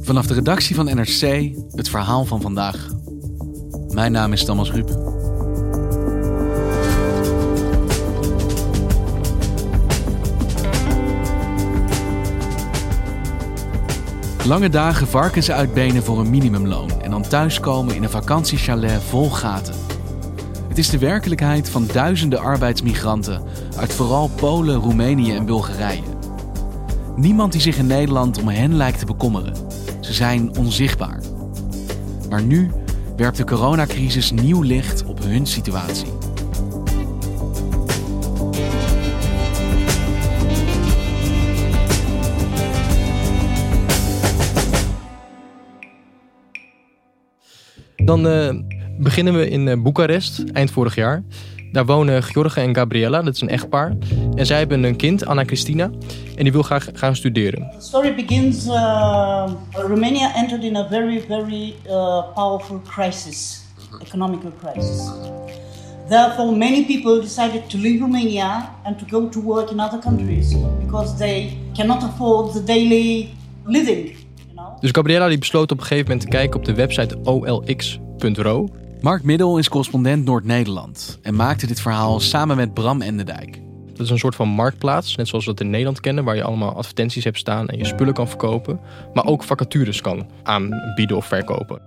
Vanaf de redactie van NRC het verhaal van vandaag. Mijn naam is Thomas Ruip. Lange dagen varkens uitbenen voor een minimumloon en dan thuiskomen in een vakantiechalet vol gaten. Het is de werkelijkheid van duizenden arbeidsmigranten uit vooral Polen, Roemenië en Bulgarije. Niemand die zich in Nederland om hen lijkt te bekommeren. Ze zijn onzichtbaar. Maar nu werpt de coronacrisis nieuw licht op hun situatie. Dan uh, beginnen we in uh, Boekarest, eind vorig jaar. Daar wonen George en Gabriella, dat is een echtpaar. En zij hebben een kind, Anna Christina, en die wil graag gaan studeren. The story begins. Uh, Romania entered in a very, very uh, powerful crisis, economic crisis. Therefore, many people decided to leave Romania and to go to work in other countries because they cannot afford the daily living. Dus Gabriella die besloot op een gegeven moment te kijken op de website olx.ro. Mark Middel is correspondent Noord-Nederland en maakte dit verhaal samen met Bram Endendijk. Dat is een soort van marktplaats, net zoals we dat in Nederland kennen, waar je allemaal advertenties hebt staan en je spullen kan verkopen, maar ook vacatures kan aanbieden of verkopen.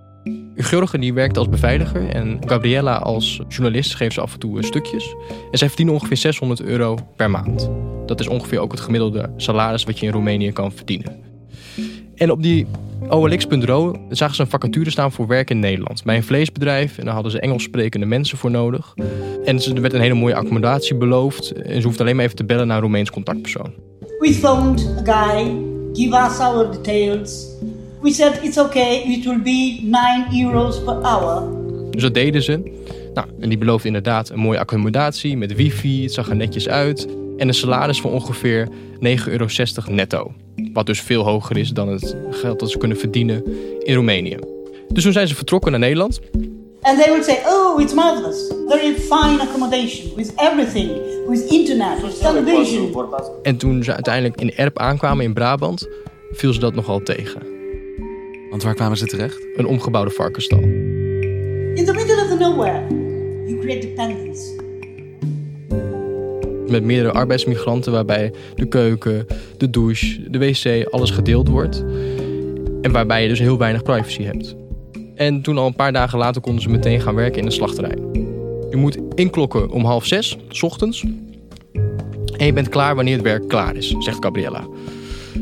George die werkt als beveiliger en Gabriella als journalist geeft ze af en toe stukjes. En zij verdienen ongeveer 600 euro per maand. Dat is ongeveer ook het gemiddelde salaris wat je in Roemenië kan verdienen. En op die OLX.ro zagen ze een vacature staan voor werk in Nederland. Bij een vleesbedrijf. En daar hadden ze Engels sprekende mensen voor nodig. En er werd een hele mooie accommodatie beloofd. En ze hoefde alleen maar even te bellen naar een Roemeens contactpersoon. We phoned a guy, give us our details. We said it's okay, it will be 9 euros per hour. Dus dat deden ze. Nou, en die beloofde inderdaad een mooie accommodatie met wifi. Het zag er netjes uit. En een salaris van ongeveer 9,60 euro netto. Wat dus veel hoger is dan het geld dat ze kunnen verdienen in Roemenië. Dus toen zijn ze vertrokken naar Nederland. And they would say, oh, it's marvelous. Very fine accommodation with everything. With internet, with television. En toen ze uiteindelijk in Erp aankwamen in Brabant, viel ze dat nogal tegen. Want waar kwamen ze terecht? Een omgebouwde varkenstal. In the middle of the nowhere, you create dependence met meerdere arbeidsmigranten waarbij de keuken, de douche, de wc, alles gedeeld wordt. En waarbij je dus heel weinig privacy hebt. En toen al een paar dagen later konden ze meteen gaan werken in de slachterij. Je moet inklokken om half zes, s ochtends. En je bent klaar wanneer het werk klaar is, zegt Gabriella.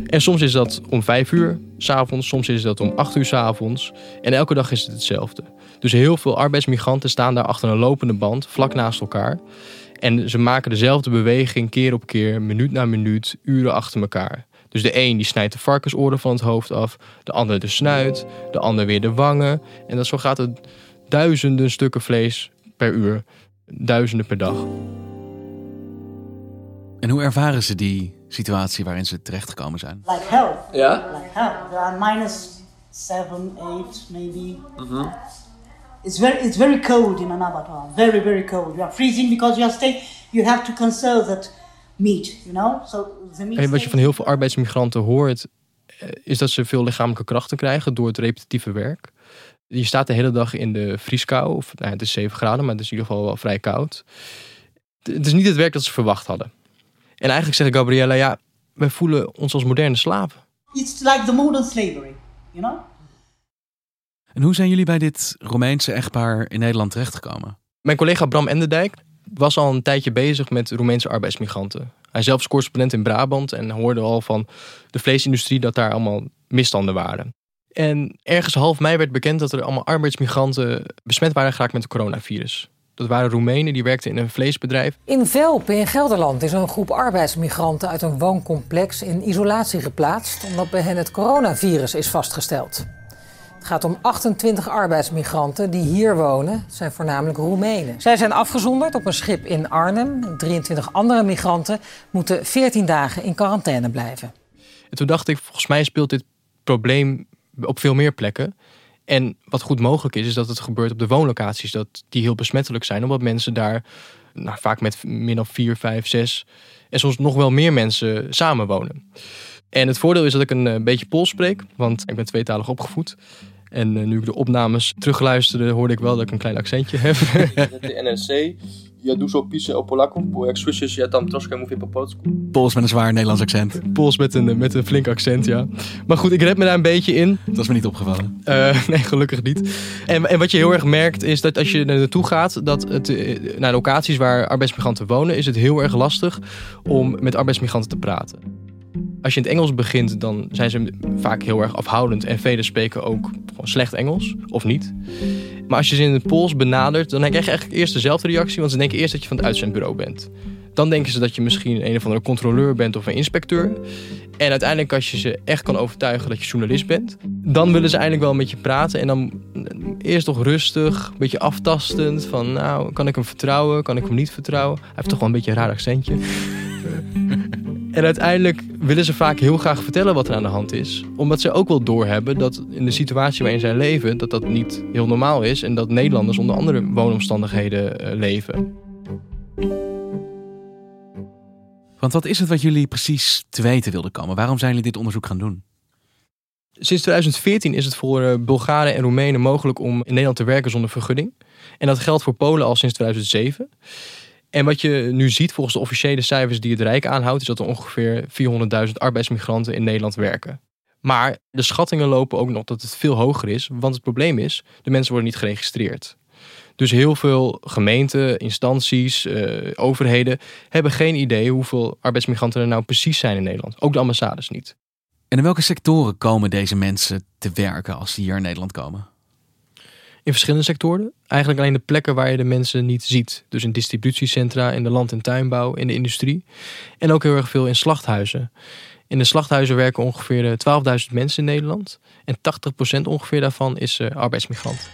En soms is dat om vijf uur s'avonds, soms is dat om acht uur s'avonds. En elke dag is het hetzelfde. Dus heel veel arbeidsmigranten staan daar achter een lopende band, vlak naast elkaar. En ze maken dezelfde beweging keer op keer, minuut na minuut, uren achter elkaar. Dus de een die snijdt de varkensoren van het hoofd af, de ander de snuit, de ander weer de wangen. En dat zo gaat het duizenden stukken vlees per uur, duizenden per dag. En hoe ervaren ze die situatie waarin ze terechtgekomen zijn? Like hell. Ja? Like hell. There are minus 7, 8 maybe. Mm It's very, it's very cold in an abattoir. Very, very cold. You are freezing because you are stay. You have to conserve that meat, you know. So the meat. En wat je van heel veel arbeidsmigranten hoort, eh, is dat ze veel lichamelijke krachten krijgen door het repetitieve werk. Je staat de hele dag in de vrieskou. Of, nou, het is 7 graden, maar het is in ieder geval wel vrij koud. Het is niet het werk dat ze verwacht hadden. En eigenlijk zegt Gabriella, ja, wij voelen ons als moderne slaven. It's like the modern slavery. You know? En hoe zijn jullie bij dit Roemeense echtpaar in Nederland terechtgekomen? Mijn collega Bram Enderdijk was al een tijdje bezig met Roemeense arbeidsmigranten. Hij zelf is correspondent in Brabant en hoorde al van de vleesindustrie dat daar allemaal misstanden waren. En ergens half mei werd bekend dat er allemaal arbeidsmigranten besmet waren geraakt met het coronavirus. Dat waren Roemenen die werkten in een vleesbedrijf. In Velpen in Gelderland is een groep arbeidsmigranten uit een wooncomplex in isolatie geplaatst omdat bij hen het coronavirus is vastgesteld. Het gaat om 28 arbeidsmigranten die hier wonen. Het zijn voornamelijk Roemenen. Zij zijn afgezonderd op een schip in Arnhem. 23 andere migranten moeten 14 dagen in quarantaine blijven. En toen dacht ik, volgens mij speelt dit probleem op veel meer plekken. En wat goed mogelijk is, is dat het gebeurt op de woonlocaties. Dat die heel besmettelijk zijn, omdat mensen daar nou, vaak met meer dan vier, vijf, zes en soms nog wel meer mensen samenwonen. En het voordeel is dat ik een, een beetje Pools spreek, want ik ben tweetalig opgevoed. En uh, nu ik de opnames terugluisterde, hoorde ik wel dat ik een klein accentje heb. De NRC, ja dużo pisze o Polaków, bo jak słyszysz, ja tam troszkę mówię po polsku. Pools met een zwaar Nederlands accent. Pools met een, met een flink accent, ja. Maar goed, ik red me daar een beetje in. Dat is me niet opgevallen. Uh, nee, gelukkig niet. En, en wat je heel erg merkt is dat als je er naartoe gaat, dat het, naar locaties waar arbeidsmigranten wonen, is het heel erg lastig om met arbeidsmigranten te praten. Als je in het Engels begint, dan zijn ze vaak heel erg afhoudend. En velen spreken ook gewoon slecht Engels, of niet. Maar als je ze in het Pools benadert, dan krijg je eigenlijk eerst dezelfde reactie. Want ze denken eerst dat je van het uitzendbureau bent. Dan denken ze dat je misschien een of andere controleur bent of een inspecteur. En uiteindelijk als je ze echt kan overtuigen dat je journalist bent... dan willen ze eigenlijk wel met je praten. En dan eerst toch rustig, een beetje aftastend. Van nou, kan ik hem vertrouwen? Kan ik hem niet vertrouwen? Hij heeft toch wel een beetje een raar accentje. En uiteindelijk willen ze vaak heel graag vertellen wat er aan de hand is. Omdat ze ook wel doorhebben dat in de situatie waarin zij leven, dat dat niet heel normaal is. En dat Nederlanders onder andere woonomstandigheden uh, leven. Want wat is het wat jullie precies te weten wilden komen? Waarom zijn jullie dit onderzoek gaan doen? Sinds 2014 is het voor uh, Bulgaren en Roemenen mogelijk om in Nederland te werken zonder vergunning. En dat geldt voor Polen al sinds 2007. En wat je nu ziet volgens de officiële cijfers die het Rijk aanhoudt, is dat er ongeveer 400.000 arbeidsmigranten in Nederland werken. Maar de schattingen lopen ook nog dat het veel hoger is, want het probleem is, de mensen worden niet geregistreerd. Dus heel veel gemeenten, instanties, uh, overheden hebben geen idee hoeveel arbeidsmigranten er nou precies zijn in Nederland. Ook de ambassades niet. En in welke sectoren komen deze mensen te werken als ze hier in Nederland komen? In verschillende sectoren. Eigenlijk alleen de plekken waar je de mensen niet ziet. Dus in distributiecentra, in de land- en tuinbouw, in de industrie. En ook heel erg veel in slachthuizen. In de slachthuizen werken ongeveer 12.000 mensen in Nederland. En 80% ongeveer daarvan is uh, arbeidsmigrant.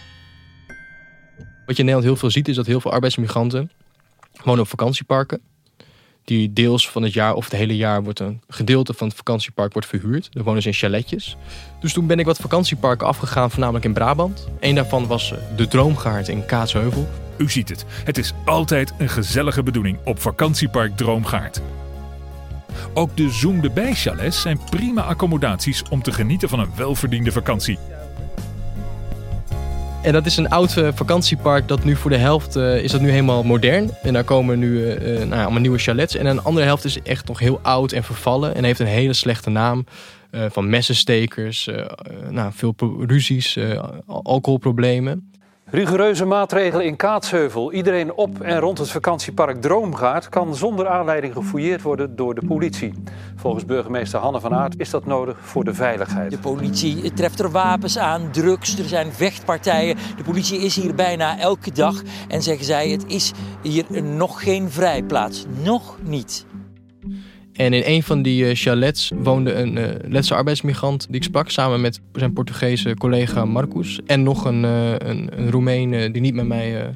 Wat je in Nederland heel veel ziet is dat heel veel arbeidsmigranten wonen op vakantieparken die deels van het jaar of het hele jaar wordt een gedeelte van het vakantiepark wordt verhuurd. Er wonen ze in chaletjes. Dus toen ben ik wat vakantieparken afgegaan, voornamelijk in Brabant. Eén daarvan was eh, de Droomgaard in Kaatsheuvel. U ziet het, het is altijd een gezellige bedoeling op vakantiepark Droomgaard. Ook de Zoom de Bij chalets zijn prima accommodaties om te genieten van een welverdiende vakantie. En dat is een oud uh, vakantiepark dat nu voor de helft uh, is dat nu helemaal modern. En daar komen nu uh, nou ja, allemaal nieuwe chalets. En een andere helft is echt nog heel oud en vervallen. En heeft een hele slechte naam. van messenstekers, nou, veel ruzies, alcoholproblemen. Rigoureuze maatregelen in Kaatsheuvel. Iedereen op en rond het vakantiepark Droomgaard kan zonder aanleiding gefouilleerd worden door de politie. Volgens burgemeester Hanne van Aert is dat nodig voor de veiligheid. De politie treft er wapens aan, drugs, er zijn vechtpartijen. De politie is hier bijna elke dag en zeggen zij: het is hier nog geen vrijplaats. Nog niet. En in een van die chalets woonde een uh, Letse arbeidsmigrant die ik sprak samen met zijn Portugese collega Marcus. En nog een, uh, een, een Roemeen die niet met mij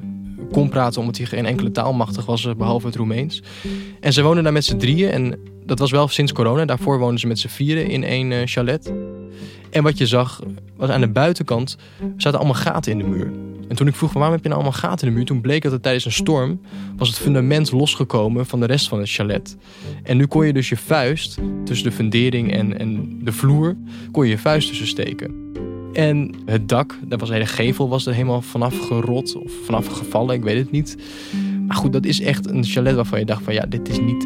kon praten omdat hij geen enkele taal machtig was behalve het Roemeens. En ze woonden daar met z'n drieën en dat was wel sinds corona. Daarvoor woonden ze met z'n vieren in één chalet. En wat je zag was aan de buitenkant zaten allemaal gaten in de muur. En toen ik vroeg waarom heb je nou allemaal gaten in de muur, toen bleek dat het tijdens een storm was het fundament losgekomen van de rest van het chalet. En nu kon je dus je vuist tussen de fundering en, en de vloer, kon je je vuist tussen steken. En het dak, daar was een hele gevel, was er helemaal vanaf gerot of vanaf gevallen, ik weet het niet. Maar goed, dat is echt een chalet waarvan je dacht van ja, dit is niet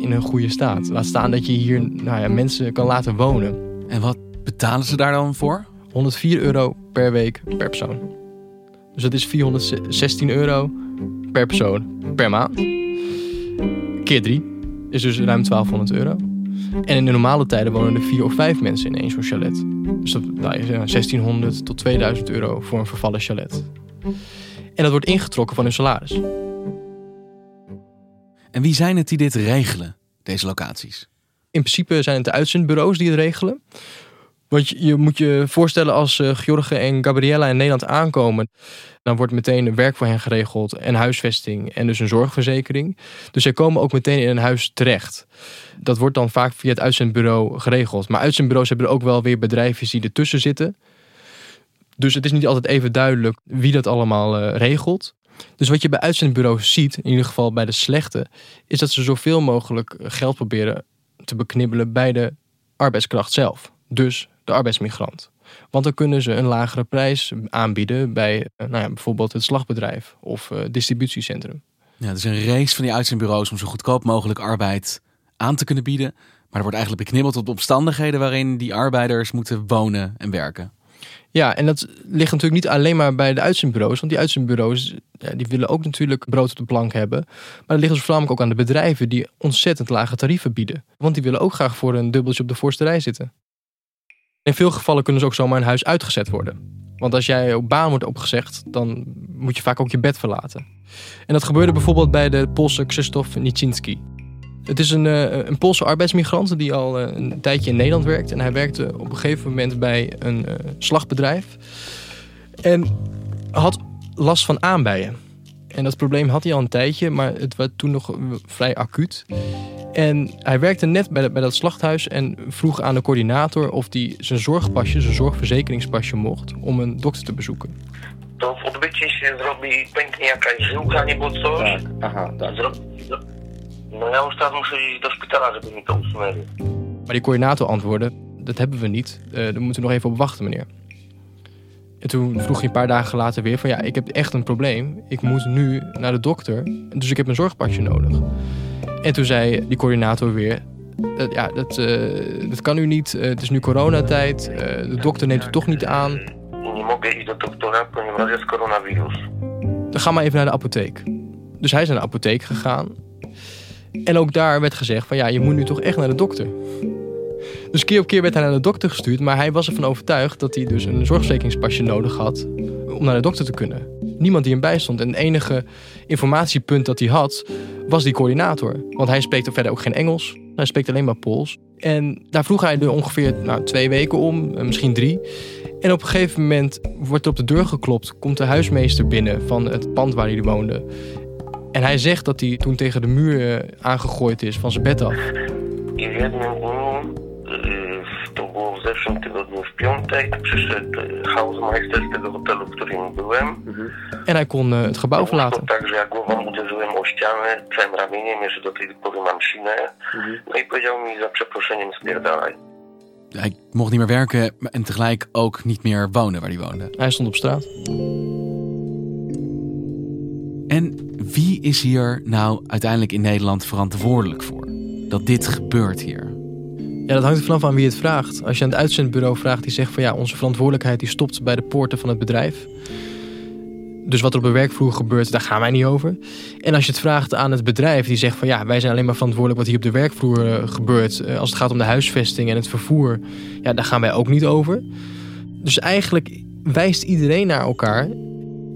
in een goede staat. Laat staan dat je hier nou ja, mensen kan laten wonen. En wat betalen ze daar dan voor? 104 euro per week per persoon. Dus dat is 416 euro per persoon per maand. Keer 3 is dus ruim 1200 euro. En in de normale tijden wonen er vier of vijf mensen in één zo'n chalet. Dus dat nou, is 1600 tot 2000 euro voor een vervallen chalet. En dat wordt ingetrokken van hun salaris. En wie zijn het die dit regelen, deze locaties? In principe zijn het de uitzendbureaus die het regelen. Want je, moet je voorstellen als uh, en Gabriella in Nederland aankomen. Dan wordt meteen werk voor hen geregeld en huisvesting en dus een zorgverzekering. Dus zij komen ook meteen in een huis terecht. Dat wordt dan vaak via het uitzendbureau geregeld. Maar uitzendbureaus hebben ook wel weer bedrijven die ertussen zitten. Dus het is niet altijd even duidelijk wie dat allemaal uh, regelt. Dus wat je bij uitzendbureaus ziet, in ieder geval bij de slechte, is dat ze zoveel mogelijk geld proberen te beknibbelen bij de arbeidskracht zelf. Dus de arbeidsmigrant. Want dan kunnen ze een lagere prijs aanbieden bij eh, nou ja, bijvoorbeeld het slagbedrijf of uh, distributiecentrum. Ja, is een race van die uitzendbureaus om zo goedkoop mogelijk arbeid aan te kunnen bieden. Maar er wordt eigenlijk beknibbeld op de omstandigheden waarin die arbeiders moeten wonen en werken. Ja, en dat ligt natuurlijk niet alleen maar bij de uitzendbureaus. Want die uitzendbureaus ja, die willen ook natuurlijk brood op de plank hebben. Maar dat ligt dus voornamelijk ook aan de bedrijven die ontzettend lage tarieven bieden. Want die willen ook graag voor een dubbeltje op de voorste rij zitten. In veel gevallen kunnen ze ook zomaar een huis uitgezet worden. Want als jij op baan wordt opgezegd, dan moet je vaak ook je bed verlaten. En dat gebeurde bijvoorbeeld bij de Poolse Krzysztof Niczynski. Het is een, eh, een Poolse arbeidsmigrant die al eh, een tijdje in Nederland werkt. En hij werkte op een gegeven moment bij een uh, slagbedrijf. En had last van aanbijen. En dat probleem had hij al een tijdje, maar het was toen nog vrij acuut. En hij werkte net bij, bij dat slachthuis en vroeg aan de coördinator of hij zijn zorgpasje, zijn zorgverzekeringspasje mocht om een dokter te bezoeken. To w odbycie zrobi, pęknie jakaś żyłka albo coś. Tak, aha, tak. Zro... No ja już teraz muszę iść do szpitala, żeby mi to usunęli. Maar die coördinator antwoordde, dat hebben we niet. Uh, daar moeten we nog even op wachten, meneer. En toen vroeg hij een paar dagen later weer van ja, ik heb echt een probleem. Ik moet nu naar de dokter, dus ik heb een zorgpasje nodig. En toen zei die coördinator weer, dat, ja, dat, uh, dat kan u niet. Uh, het is nu coronatijd. Uh, de dokter neemt u toch niet aan. Dan ga maar even naar de apotheek. Dus hij is naar de apotheek gegaan. En ook daar werd gezegd van ja, je moet nu toch echt naar de dokter. Dus keer op keer werd hij naar de dokter gestuurd, maar hij was ervan overtuigd dat hij dus een zorgverzekeringspasje nodig had om naar de dokter te kunnen. Niemand die hem bijstond. En het enige informatiepunt dat hij had, was die coördinator. Want hij spreekt verder ook geen Engels. Hij spreekt alleen maar Pools. En daar vroeg hij er ongeveer nou, twee weken om, eh, misschien drie. En op een gegeven moment wordt er op de deur geklopt. Komt de huismeester binnen van het pand waar hij woonde. En hij zegt dat hij toen tegen de muur aangegooid is van zijn bed af. I w w zeszłym tygodniu w piątek, przyszedł y, hausmeister z tego hotelu, w którym byłem. En hij kon het gebouw verlaten. Tak, że ja głową uderzyłem o ścianę, całym ramieniem, jeszcze do tej pory mam sinę. No i powiedział mi za przeproszeniem spierdalaj. Hij mocht niet meer werken en tegelijk ook niet meer wonen waar hij woonde. Hij stond op straat. En wie is hier nou uiteindelijk in Nederland verantwoordelijk voor? Dat dit gebeurt hier? Ja, dat hangt er vanaf aan wie het vraagt. Als je aan het uitzendbureau vraagt, die zegt van ja, onze verantwoordelijkheid die stopt bij de poorten van het bedrijf. Dus wat er op de werkvloer gebeurt, daar gaan wij niet over. En als je het vraagt aan het bedrijf, die zegt van ja, wij zijn alleen maar verantwoordelijk wat hier op de werkvloer uh, gebeurt. Uh, als het gaat om de huisvesting en het vervoer, ja, daar gaan wij ook niet over. Dus eigenlijk wijst iedereen naar elkaar.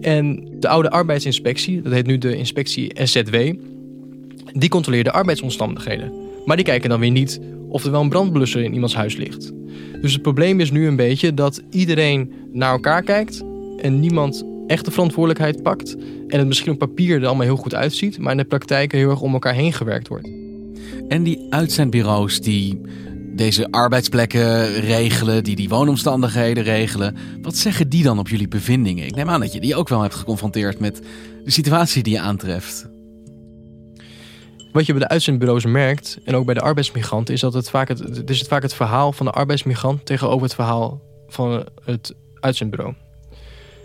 En de oude arbeidsinspectie, dat heet nu de inspectie SZW, die controleert de arbeidsomstandigheden. Maar die kijken dan weer niet of er wel een brandblusser in iemands huis ligt. Dus het probleem is nu een beetje dat iedereen naar elkaar kijkt en niemand echt de verantwoordelijkheid pakt. En het misschien op papier er allemaal heel goed uitziet, maar in de praktijk heel erg om elkaar heen gewerkt wordt. En die uitzendbureaus die deze arbeidsplekken regelen, die die woonomstandigheden regelen. Wat zeggen die dan op jullie bevindingen? Ik neem aan dat je die ook wel hebt geconfronteerd met de situatie die je aantreft. Wat je bij de uitzendbureaus merkt, en ook bij de arbeidsmigranten, is dat het vaak het, het is vaak het verhaal van de arbeidsmigrant tegenover het verhaal van het uitzendbureau.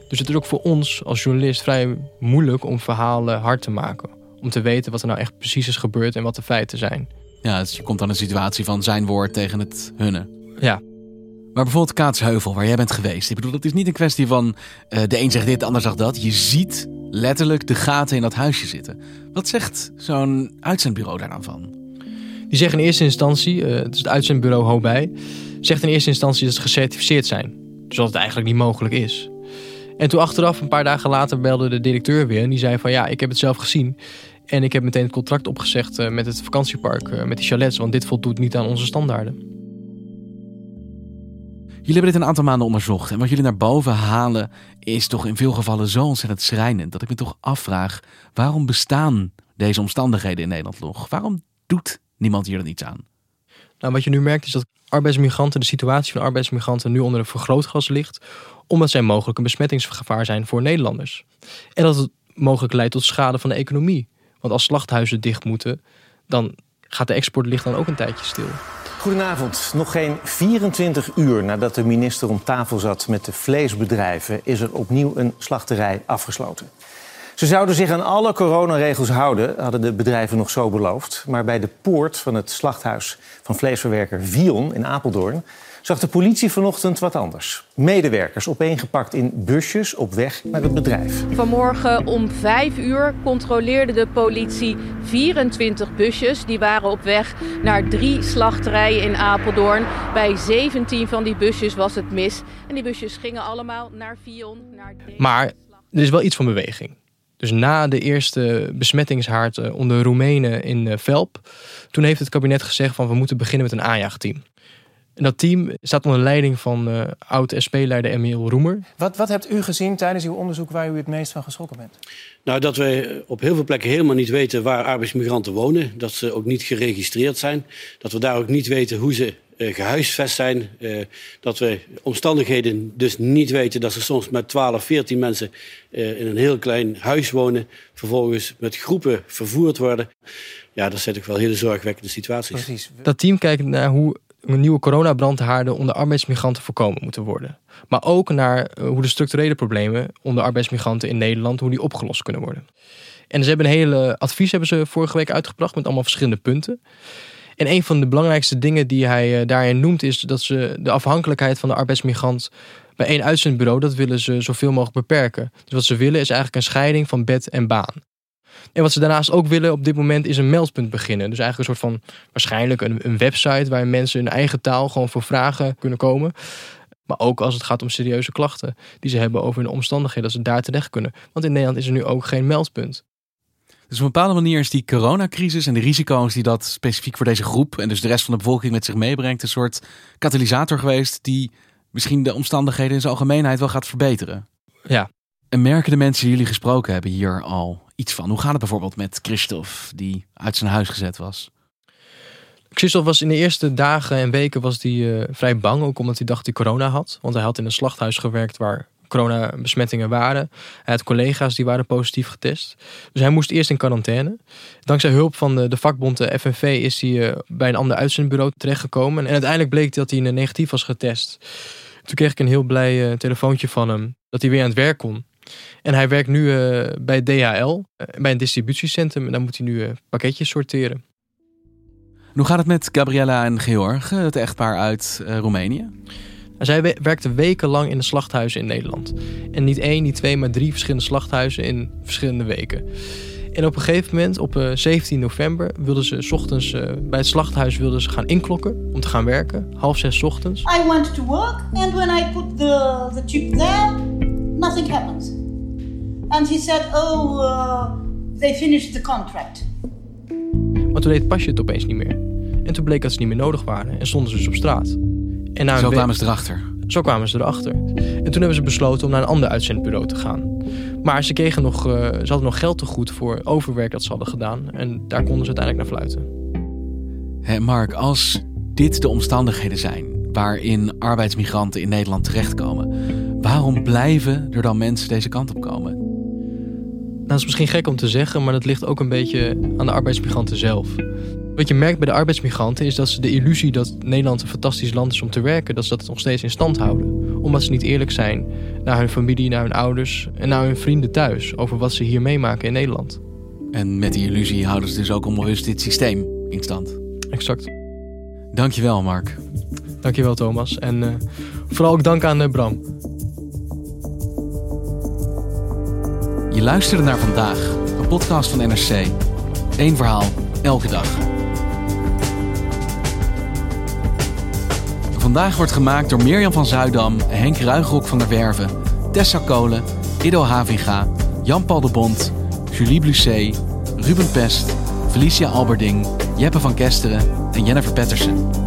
Dus het is ook voor ons als journalist vrij moeilijk om verhalen hard te maken. Om te weten wat er nou echt precies is gebeurd en wat de feiten zijn. Ja, dus je komt dan een situatie van zijn woord tegen het hunne. Ja. Maar bijvoorbeeld Kaatsheuvel, waar jij bent geweest. Ik bedoel, dat is niet een kwestie van uh, de een zegt dit, de ander zegt dat. Je ziet letterlijk de gaten in dat huisje zitten. Wat zegt zo'n uitzendbureau daar dan van? Die zeggen in eerste instantie, uh, het is het uitzendbureau Hobij, zegt in eerste instantie dat ze gecertificeerd zijn. Dus dat het eigenlijk niet mogelijk is. En toen achteraf, een paar dagen later, belde de directeur weer. En die zei van ja, ik heb het zelf gezien. En ik heb meteen het contract opgezegd uh, met het vakantiepark, met die chalets. Want dit voldoet niet aan onze standaarden. Jullie hebben dit een aantal maanden onderzocht. En wat jullie naar boven halen is toch in veel gevallen zo ontzettend schrijnend. Dat ik me toch afvraag, waarom bestaan deze omstandigheden in Nederland nog? Waarom doet niemand hier dan iets aan? Nou, wat je nu merkt is dat arbeidsmigranten, de situatie van arbeidsmigranten nu onder een vergrootglas ligt. Omdat zij mogelijk een besmettingsgevaar zijn voor Nederlanders. En dat het mogelijk leidt tot schade van de economie. Want als slachthuizen dicht moeten, dan gaat de export dan ook een tijdje stil. Goedenavond. Nog geen 24 uur nadat de minister om tafel zat met de vleesbedrijven, is er opnieuw een slachterij afgesloten. Ze zouden zich aan alle coronaregels houden, hadden de bedrijven nog zo beloofd. Maar bij de poort van het slachthuis van vleesverwerker Vion in Apeldoorn zag de politie vanochtend wat anders. Medewerkers opeengepakt in busjes op weg naar het bedrijf. Vanmorgen om 5 uur controleerde de politie 24 busjes. Die waren op weg naar drie slachterijen in Apeldoorn. Bij 17 van die busjes was het mis. En die busjes gingen allemaal naar Vion. Naar maar er is wel iets van beweging. Dus na de eerste besmettingshaard eh, onder Roemenen in eh, Velp, toen heeft het kabinet gezegd van we moeten beginnen met een aanjaagteam. En dat team staat onder leiding van uh, oud-SP-leider Emiel Roemer. Wat, wat hebt u gezien tijdens uw onderzoek waar u het meest van geschrokken bent? Nou, dat we op heel veel plekken helemaal niet weten waar arbeidsmigranten wonen. Dat ze ook niet geregistreerd zijn. Dat we daar ook niet weten hoe ze uh, gehuisvest zijn. Uh, dat we omstandigheden dus niet weten dat ze soms met 12, 14 mensen uh, in een heel klein huis wonen. Vervolgens met groepen vervoerd worden. Ja, dat zijn toch wel hele zorgwekkende situaties. Precies. Dat team kijkt naar hoe nieuwe coronabrandhaarden onder arbeidsmigranten voorkomen moeten worden. Maar ook naar eh, hoe de structurele problemen onder arbeidsmigranten in Nederland, hoe die opgelost kunnen worden. En ze hebben een hele advies hebben ze vorige week uitgebracht met allemaal verschillende punten. En een van de belangrijkste dingen die hij eh, daarin noemt is dat ze de afhankelijkheid van de arbeidsmigrant bij één uitzendbureau, dat willen ze zoveel mogelijk beperken. Dus wat ze willen is eigenlijk een scheiding van bed en baan. En wat ze daarnaast ook willen op dit moment is een meldpunt beginnen. Dus eigenlijk een soort van waarschijnlijk een, een website waar mensen in eigen taal gewoon voor vragen kunnen komen. Maar ook als het gaat om serieuze klachten die ze hebben over hun omstandigheden, dat ze daar terecht kunnen. Want in Nederland is er nu ook geen meldpunt. Dus op een bepaalde manier is die coronacrisis en de risico's die dat specifiek voor deze groep en dus de rest van de bevolking met zich meebrengt, een soort katalysator geweest die misschien de omstandigheden in zijn algemeenheid wel gaat verbeteren. Ja. En merken de mensen die jullie gesproken hebben hier al iets van? Hoe gaat het bijvoorbeeld met Christophe, die uit zijn huis gezet was? Christophe was in de eerste dagen en weken was die, uh, vrij bang, ook omdat hij dacht dat hij corona had. Want hij had in een slachthuis gewerkt waar coronabesmettingen waren. Hij had collega's die waren positief getest. Dus hij moest eerst in quarantaine. Dankzij hulp van de, de vakbond de FNV is hij uh, bij een ander uitzendbureau terechtgekomen. En uiteindelijk bleek dat hij negatief was getest. Toen kreeg ik een heel blij uh, telefoontje van hem dat hij weer aan het werk kon. En hij werkt nu uh, bij DHL, uh, bij een distributiecentrum. En dan moet hij nu uh, pakketjes sorteren. Hoe gaat het met Gabriella en Georg, het echtpaar uit Roemenië? Zij we werkte wekenlang in de slachthuizen in Nederland. En niet één, niet twee, maar drie verschillende slachthuizen in verschillende weken. En op een gegeven moment, op 17 november, wilden ze s ochtends bij het slachthuis wilden ze gaan inklokken om te gaan werken. Half zes ochtends. I went to work and when I put the, the chip there, nothing happened. And he said, oh, uh, they finished the contract. Maar toen deed het pasje het opeens niet meer. En toen bleek dat ze niet meer nodig waren en stonden ze dus op straat. En na Zo kwamen ze erachter. Zo kwamen ze erachter. En toen hebben ze besloten om naar een ander uitzendbureau te gaan. Maar ze, kregen nog, uh, ze hadden nog geld te goed voor overwerk dat ze hadden gedaan. En daar konden ze uiteindelijk naar fluiten. Hé Mark, als dit de omstandigheden zijn waarin arbeidsmigranten in Nederland terechtkomen, waarom blijven er dan mensen deze kant op komen? Nou, dat is misschien gek om te zeggen, maar dat ligt ook een beetje aan de arbeidsmigranten zelf. Wat je merkt bij de arbeidsmigranten is dat ze de illusie dat Nederland een fantastisch land is om te werken, dat ze dat nog steeds in stand houden. Omdat ze niet eerlijk zijn naar hun familie, naar hun ouders en naar hun vrienden thuis over wat ze hier meemaken in Nederland. En met die illusie houden ze dus ook onbewust dit systeem in stand. Exact. Dankjewel, Mark. Dankjewel Thomas. En uh, vooral ook dank aan uh, Bram. Luisterde naar vandaag, een podcast van NRC. Eén verhaal, elke dag. Vandaag wordt gemaakt door Mirjam van Zuidam, Henk Ruigrok van der Werven, Tessa Kolen, Ido Havinga, Jan-Paul de Bond, Julie Blusset, Ruben Pest, Felicia Alberding, Jeppe van Kesteren en Jennifer Patterson.